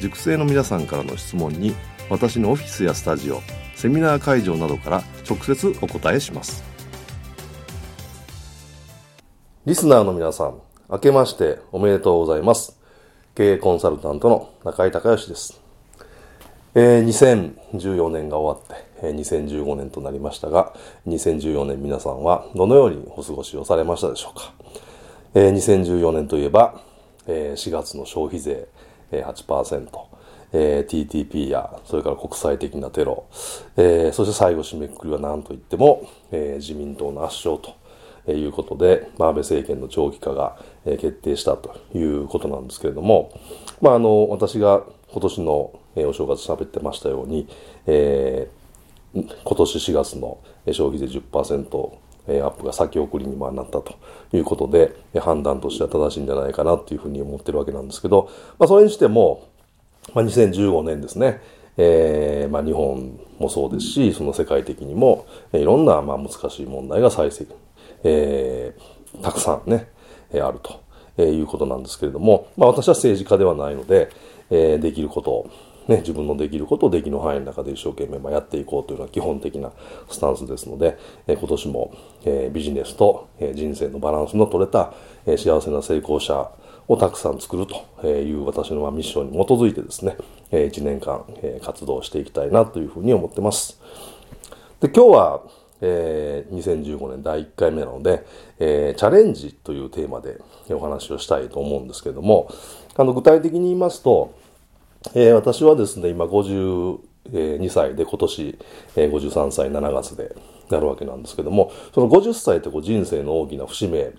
塾生の皆さんからの質問に私のオフィスやスタジオセミナー会場などから直接お答えします。リスナーの皆さん明けましておめでとうございます。経営コンサルタントの中井隆義です。えー、2014年が終わって、えー、2015年となりましたが、2014年皆さんはどのようにお過ごしをされましたでしょうか。えー、2014年といえば、えー、4月の消費税、8%、えー、TTP や、それから国際的なテロ、えー、そして最後締めくくりは何といっても、えー、自民党の圧勝と。いうことで、まあ、安倍政権の長期化が決定したということなんですけれども、まあ、あの、私が今年のお正月喋ってましたように、えー、今年4月の消費税10%アップが先送りになったということで、判断としては正しいんじゃないかなというふうに思ってるわけなんですけど、まあ、それにしても、まあ、2015年ですね、えー、まあ、日本もそうですし、その世界的にも、いろんなまあ難しい問題が再生、えー、たくさんね、あると。いうことなんですけれども、まあ私は政治家ではないので、え、できることを、ね、自分のできることをできる範囲の中で一生懸命まあやっていこうというのは基本的なスタンスですので、え、今年も、え、ビジネスと、え、人生のバランスの取れた、え、幸せな成功者をたくさん作るという私のミッションに基づいてですね、えー、1年間、え、活動していきたいなというふうに思ってます。で今日は、えー、2015年第1回目なので、え、チャレンジというテーマでお話をしたいと思うんですけれども、あの具体的に言いますと、えー、私はですね、今52歳で今年、53歳7月でなるわけなんですけども、その50歳ってこう人生の大きな節目っ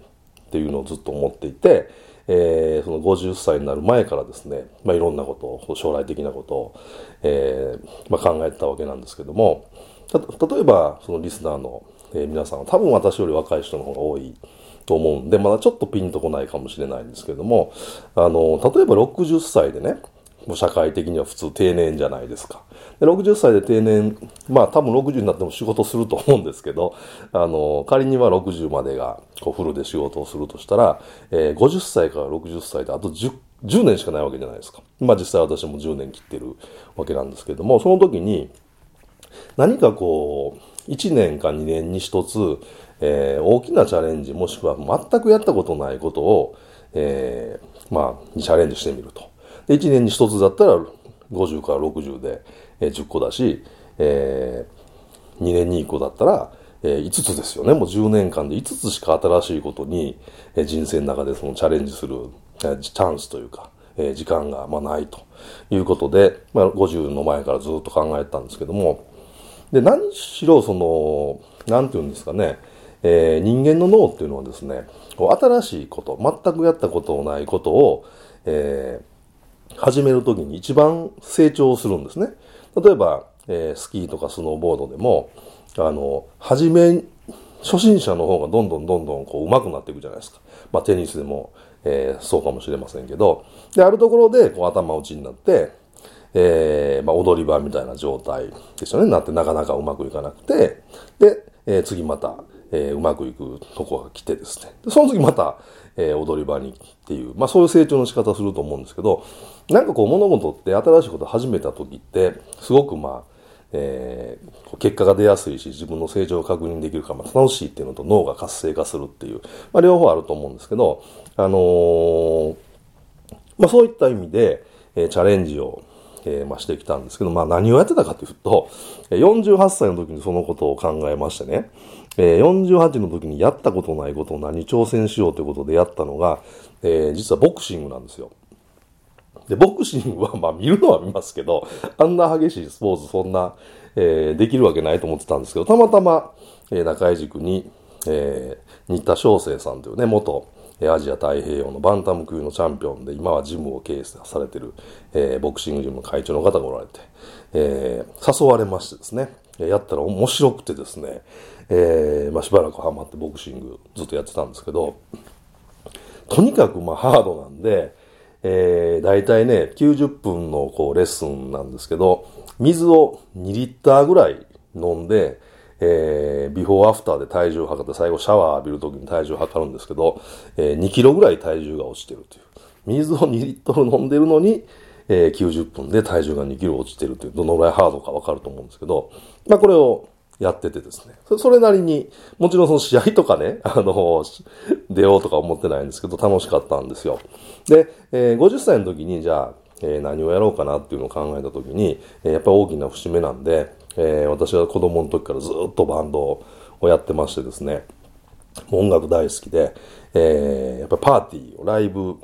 ていうのをずっと思っていて、えー、その50歳になる前からですね、まあ、いろんなことを、将来的なことを、えーまあ、考えてたわけなんですけども、例えば、そのリスナーの、えー、皆さんは多分私より若い人の方が多いと思うんで、まだちょっとピンとこないかもしれないんですけども、あの、例えば60歳でね、もう社会的には普通定年じゃないですか。で60歳で定年、まあ多分60になっても仕事すると思うんですけど、あの、仮には60までがこうフルで仕事をするとしたら、えー、50歳から60歳であと 10, 10年しかないわけじゃないですか。まあ実際私も10年切ってるわけなんですけども、その時に何かこう、1年か2年に1つ、えー、大きなチャレンジもしくは全くやったことないことを、えー、まあ、チャレンジしてみると。で、1年に1つだったら50から60で、えー、10個だし、えー、2年に1個だったら、えー、5つですよね。もう10年間で5つしか新しいことに、えー、人生の中でそのチャレンジする、えー、チャンスというか、えー、時間がまあないということで、まあ、50の前からずっと考えたんですけども、で、何しろその、なんていうんですかね、えー、人間の脳っていうのはですね、新しいこと、全くやったことのないことを、えー、始めるときに一番成長するんですね。例えば、えー、スキーとかスノーボードでも、あの、初め、初心者の方がどんどんどんどんこう上手くなっていくじゃないですか。まあテニスでも、えー、そうかもしれませんけど、で、あるところでこう頭打ちになって、えー、まあ踊り場みたいな状態ですよね。なってなかなかうまくいかなくて、で、えー、次また、えー、うまくいくとこが来てですね。その次また、えー、踊り場にっていう、まあそういう成長の仕方すると思うんですけど、なんかこう物事って新しいことを始めた時って、すごくまあ、えー、結果が出やすいし、自分の成長を確認できるから、まあ、楽しいっていうのと脳が活性化するっていう、まあ両方あると思うんですけど、あのー、まあそういった意味で、えー、チャレンジをえー、まあ、してきたんですけど、まあ、何をやってたかというと、48歳の時にそのことを考えましてね、えー、48の時にやったことないことを何挑戦しようということでやったのが、えー、実はボクシングなんですよ。で、ボクシングは、まあ見るのは見ますけど、あんな激しいスポーツそんな、えー、できるわけないと思ってたんですけど、たまたま、えー、中井塾に、えー、新田翔生さんというね、元、アジア太平洋のバンタム級のチャンピオンで、今はジムを経営されてる、えー、ボクシングジムの会長の方がおられて、えー、誘われましてですね、やったら面白くてですね、えー、まあしばらくハマってボクシングずっとやってたんですけど、とにかくまあハードなんで、えー、大体ね、90分のこうレッスンなんですけど、水を2リッターぐらい飲んで、えー、ビフォーアフターで体重を測って最後シャワー浴びるときに体重を測るんですけど、えー、2キロぐらい体重が落ちてるという。水を2リットル飲んでるのに、えー、90分で体重が2キロ落ちてるという、どのぐらいハードかわかると思うんですけど、まあこれをやっててですね。それなりに、もちろんその試合とかね、あの、出ようとか思ってないんですけど、楽しかったんですよ。で、えー、50歳の時に、じゃあ、えー、何をやろうかなっていうのを考えた時に、えー、やっぱり大きな節目なんで、えー、私は子供の時からずっとバンドをやってましてですね、音楽大好きで、えー、やっぱりパーティー、ライブ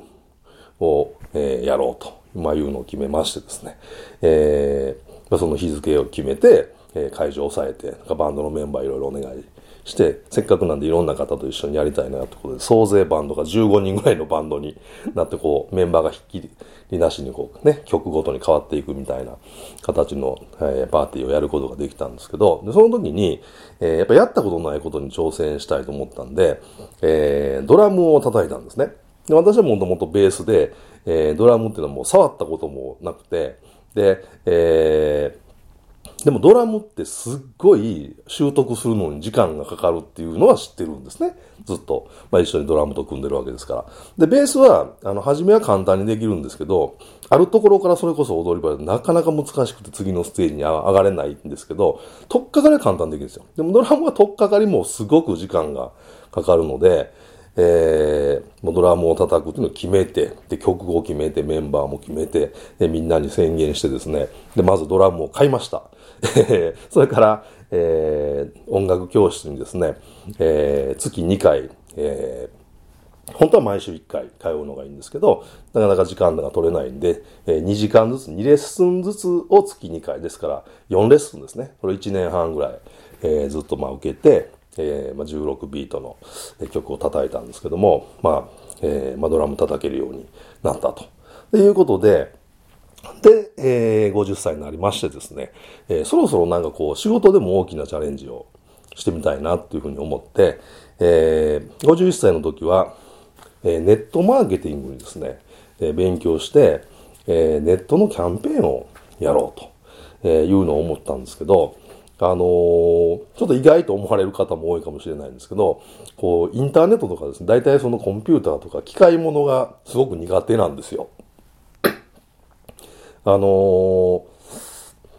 を、えー、やろうと、まあ、いうのを決めましてですね、えー、その日付を決めて、えー、会場を抑えて、バンドのメンバーいろいろお願いして、せっかくなんでいろんな方と一緒にやりたいなってことで、総勢バンドが15人ぐらいのバンドになって、こう、メンバーがひっきりなしにこう、ね、曲ごとに変わっていくみたいな形の、えー、パーティーをやることができたんですけど、でその時に、えー、やっぱやったことないことに挑戦したいと思ったんで、えー、ドラムを叩いたんですね。で私はもともとベースで、えー、ドラムっていうのはもう触ったこともなくて、で、えー、でもドラムってすっごい習得するのに時間がかかるっていうのは知ってるんですね。ずっと。まあ一緒にドラムと組んでるわけですから。で、ベースは、あの、初めは簡単にできるんですけど、あるところからそれこそ踊り場でなかなか難しくて次のステージに上がれないんですけど、取っかかりは簡単にできるんですよ。でもドラムは取っかかりもすごく時間がかかるので、えー、ドラムを叩くっていうのを決めて、で、曲を決めて、メンバーも決めて、で、みんなに宣言してですね、で、まずドラムを買いました。それから、えー、音楽教室にですね、えー、月2回、えー、本当は毎週1回通うのがいいんですけど、なかなか時間が取れないんで、え、2時間ずつ、2レッスンずつを月2回ですから、4レッスンですね。これ1年半ぐらい、えー、ずっとまあ受けて、えーまあ、16ビートの曲を叩いたんですけども、まあ、えーまあ、ドラム叩けるようになったと。ということで、で、えー、50歳になりましてですね、えー、そろそろなんかこう仕事でも大きなチャレンジをしてみたいなっていうふうに思って、えー、51歳の時は、えー、ネットマーケティングにですね、えー、勉強して、えー、ネットのキャンペーンをやろうと、えー、いうのを思ったんですけど、あのー、ちょっと意外と思われる方も多いかもしれないんですけど、こう、インターネットとかですね、大体そのコンピューターとか機械物がすごく苦手なんですよ。あの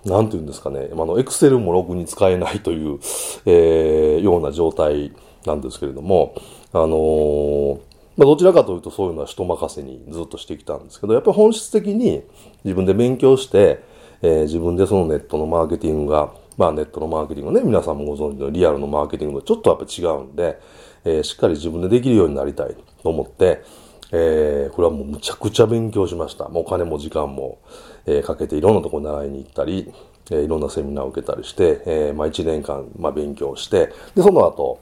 ー、なんていうんですかね、あの、エクセルもろくに使えないという、えー、ような状態なんですけれども、あのー、まあ、どちらかというとそういうのは人任せにずっとしてきたんですけど、やっぱり本質的に自分で勉強して、えー、自分でそのネットのマーケティングが、まあネットのマーケティングね、皆さんもご存知のリアルのマーケティングとちょっとやっぱ違うんで、えー、しっかり自分でできるようになりたいと思って、えー、これはもうむちゃくちゃ勉強しました。もうお金も時間も、えー、かけていろんなところに習いに行ったり、えー、いろんなセミナーを受けたりして、えー、まあ1年間、まあ勉強して、で、その後、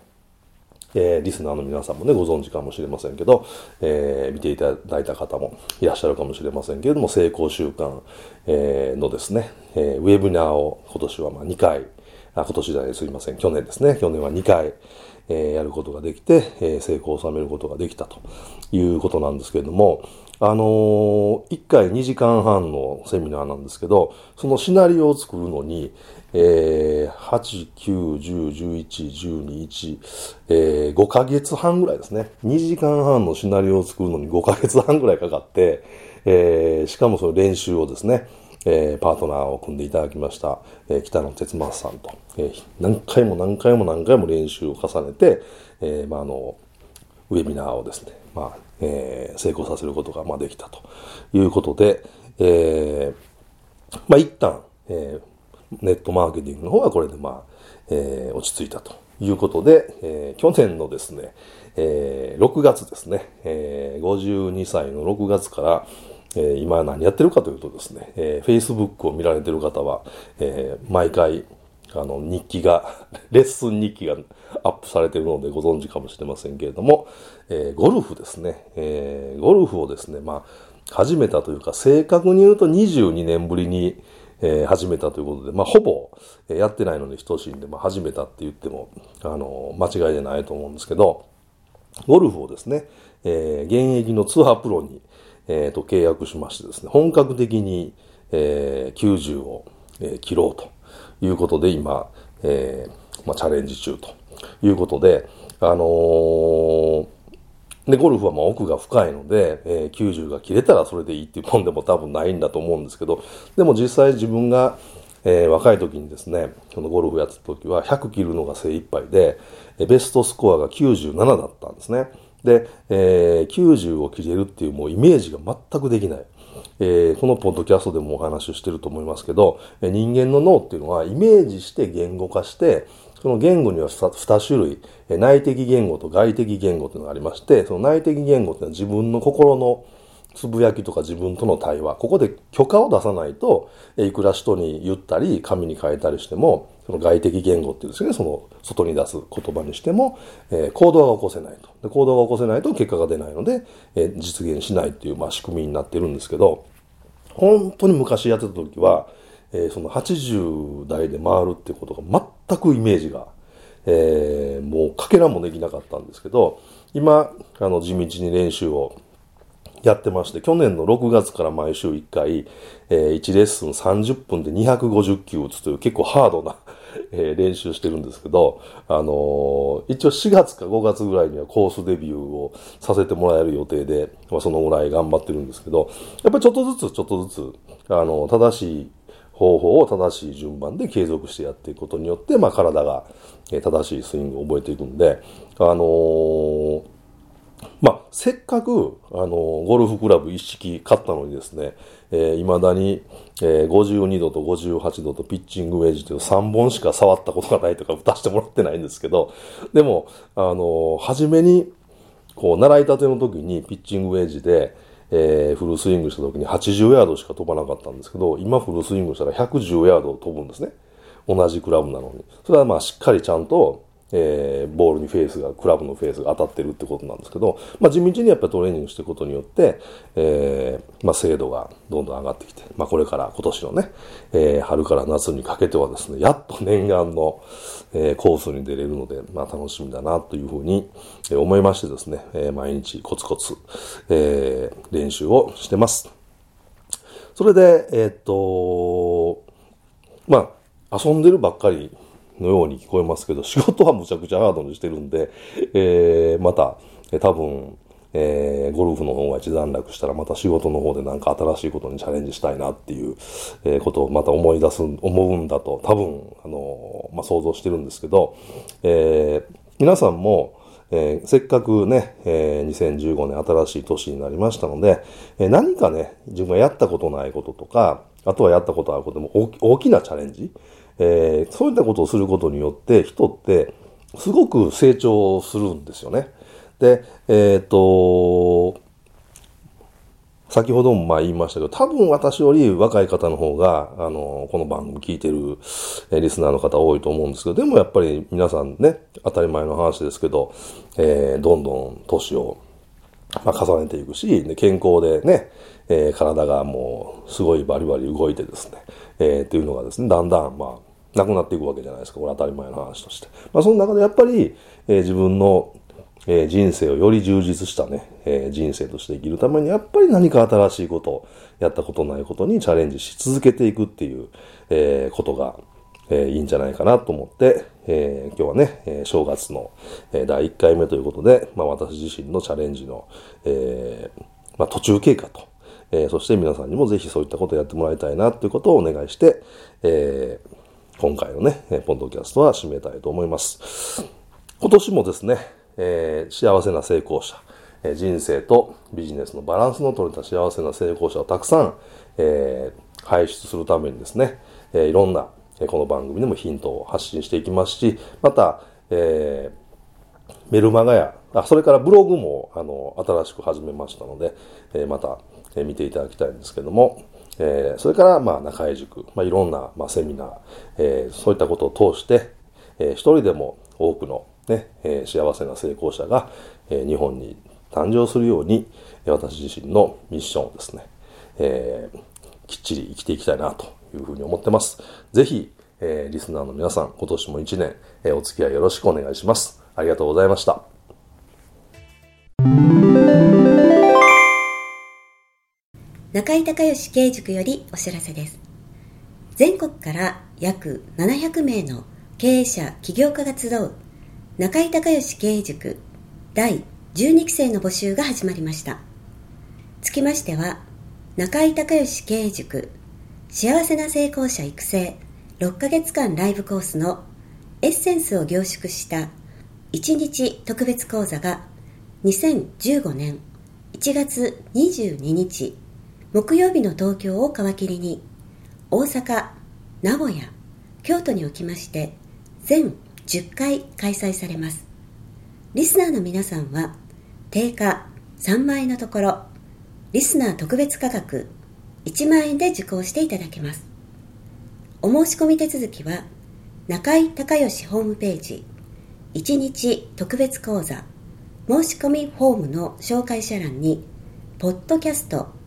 えー、リスナーの皆さんもね、ご存知かもしれませんけど、えー、見ていただいた方もいらっしゃるかもしれませんけれども、成功習慣、えー、のですね、えー、ウェブナーを今年はまあ2回、あ、今年じゃないすいません、去年ですね、去年は2回、えー、やることができて、えー、成功を収めることができたということなんですけれども、あのー、1回2時間半のセミナーなんですけど、そのシナリオを作るのに、えー、8、9、10、11、12、1、えー、5ヶ月半ぐらいですね。2時間半のシナリオを作るのに5ヶ月半ぐらいかかって、えー、しかもその練習をですね、えー、パートナーを組んでいただきました、えー、北野哲正さんと、えー、何回も何回も何回も練習を重ねて、えー、まあ、あの、ウェビナーをですね、まあ、えー、成功させることが、まあ、できたということで、えまあ一旦、えー、ネットマーケティングの方はこれでまあ、えー、落ち着いたということで、えー、去年のですね、えー、6月ですね、えー、52歳の6月から、え、今何やってるかというとですね、え、Facebook を見られてる方は、え、毎回、あの、日記が、レッスン日記がアップされているのでご存知かもしれませんけれども、えー、ゴルフですね、えー、ゴルフをですね、まあ、始めたというか、正確に言うと22年ぶりに、えー、始めたということで、まあ、ほぼ、えー、やってないのに等しいんで、まあ、始めたって言っても、あの、間違いじゃないと思うんですけど、ゴルフをですね、えー、現役のツアープロに、えー、と契約しましてですね、本格的に、えー、90を、えー、切ろうと。いうことで今、えーまあ、チャレンジ中ということで、あのー、で、ゴルフはまあ奥が深いので、えー、90が切れたらそれでいいっていうもんでも多分ないんだと思うんですけど、でも実際自分が、えー、若い時にですね、このゴルフやってた時は100切るのが精一杯で、ベストスコアが97だったんですね。で、えー、90を切れるっていうもうイメージが全くできない。えー、このポッドキャストでもお話ししてると思いますけど、人間の脳っていうのはイメージして言語化して、その言語には2種類、内的言語と外的言語というのがありまして、その内的言語っていうのは自分の心のつぶやきとか自分との対話、ここで許可を出さないと、いくら人に言ったり、紙に書いたりしても、その外的言語っていうんですね、その外に出す言葉にしても、えー、行動が起こせないと。で行動が起こせないと結果が出ないので、えー、実現しないっていう、まあ、仕組みになってるんですけど、本当に昔やってた時は、えー、その80代で回るっていうことが全くイメージが、えー、もうかけらもできなかったんですけど、今、あの、地道に練習をやってまして、去年の6月から毎週1回、えー、1レッスン30分で250球打つという結構ハードなえー、練習してるんですけど、あのー、一応4月か5月ぐらいにはコースデビューをさせてもらえる予定で、まあ、そのぐらい頑張ってるんですけど、やっぱりちょっとずつちょっとずつ、あのー、正しい方法を正しい順番で継続してやっていくことによって、まあ、体が正しいスイングを覚えていくんで、あのーまあ、せっかく、あの、ゴルフクラブ一式買ったのにですね、えー、未だに、えー、52度と58度とピッチングウェッジという3本しか触ったことがないとか打たせてもらってないんですけど、でも、あの、初めに、こう、習いたての時にピッチングウェッジで、えー、フルスイングした時に80ヤードしか飛ばなかったんですけど、今フルスイングしたら110ヤード飛ぶんですね。同じクラブなのに。それはまあしっかりちゃんと、えー、ボールにフェースが、クラブのフェースが当たってるってことなんですけど、まあ、地道にやっぱりトレーニングしていくことによって、えー、まあ、精度がどんどん上がってきて、まあ、これから今年のね、えー、春から夏にかけてはですね、やっと念願の、えー、コースに出れるので、まあ、楽しみだなというふうに思いましてですね、えー、毎日コツコツ、えー、練習をしてます。それで、え、っと、まあ、遊んでるばっかりのように聞こえますけど、仕事はむちゃくちゃハードにしてるんで、えー、また、え多分、えー、ゴルフの方が一段落したらまた仕事の方でなんか新しいことにチャレンジしたいなっていう、えー、ことをまた思い出す、思うんだと多分、あの、まあ、想像してるんですけど、えー、皆さんも、えー、せっかくね、えー、2015年新しい年になりましたので、えー、何かね、自分がやったことないこととか、あとはやったことあることでも大きなチャレンジ、えー、そういったことをすることによって人ってすごく成長するんですよね。で、えっ、と、先ほどもまあ言いましたけど、多分私より若い方の方が、あの、この番組聞いてる、リスナーの方多いと思うんですけど、でもやっぱり皆さんね、当たり前の話ですけど、えー、どんどん年を、まあ、重ねていくし、健康でね、えー、体がもうすごいバリバリ動いてですね、えー、っていうのがですね、だんだんまあ、なくなっていくわけじゃないですか。これ当たり前の話として。まあ、その中でやっぱり、えー、自分の、えー、人生をより充実したね、えー、人生として生きるために、やっぱり何か新しいこと、やったことないことにチャレンジし続けていくっていう、え、ことが、え、いいんじゃないかなと思って、え、今日はね、え、正月の、え、第1回目ということで、まあ、私自身のチャレンジの、えまあ、途中経過と、え、そして皆さんにもぜひそういったことをやってもらいたいなということをお願いして、えー、今回のね、ポンドキャストは締めたいと思います。今年もですね、えー、幸せな成功者え、人生とビジネスのバランスの取れた幸せな成功者をたくさん、えー、輩出するためにですね、え、いろんな、えこの番組でもヒントを発信していきますし、また、えー、メルマガや、あ、それからブログも、あの、新しく始めましたので、え、また、え、見ていただきたいんですけども、えー、それから、まあ、中井塾、まあ、いろんな、まあ、セミナー、えー、そういったことを通して、えー、一人でも多くの、ね、え、幸せな成功者が、え、日本に誕生するように、私自身のミッションをですね、え、きっちり生きていきたいなというふうに思ってます。ぜひ、え、リスナーの皆さん、今年も一年、え、お付き合いよろしくお願いします。ありがとうございました。中井隆義経営塾よりお知らせです。全国から約700名の経営者、起業家が集う中井隆義経営塾第12期生の募集が始まりました。つきましては、中井隆義経営塾幸せな成功者育成6ヶ月間ライブコースのエッセンスを凝縮した1日特別講座が2015年1月22日木曜日の東京を皮切りに大阪、名古屋、京都におきまして全10回開催されます。リスナーの皆さんは定価3万円のところリスナー特別価格1万円で受講していただけます。お申し込み手続きは中井隆義ホームページ1日特別講座申し込みフォームの紹介者欄にポッドキャスト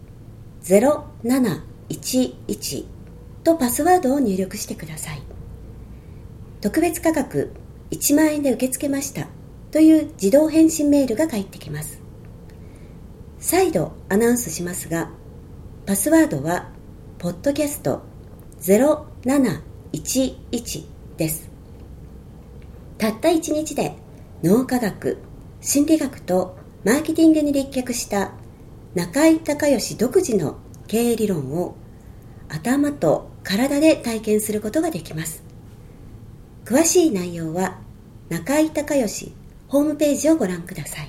0711とパスワードを入力してください。特別価格1万円で受け付けましたという自動返信メールが返ってきます。再度アナウンスしますがパスワードはポッドキャスト0711です。たった1日で脳科学心理学とマーケティングに立脚した中井隆義独自の経営理論を頭と体で体験することができます。詳しい内容は中井隆義ホームページをご覧ください。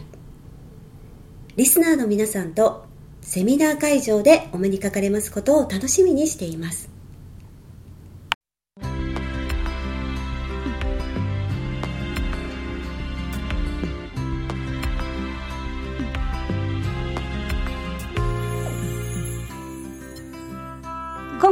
リスナーの皆さんとセミナー会場でお目にかかれますことを楽しみにしています。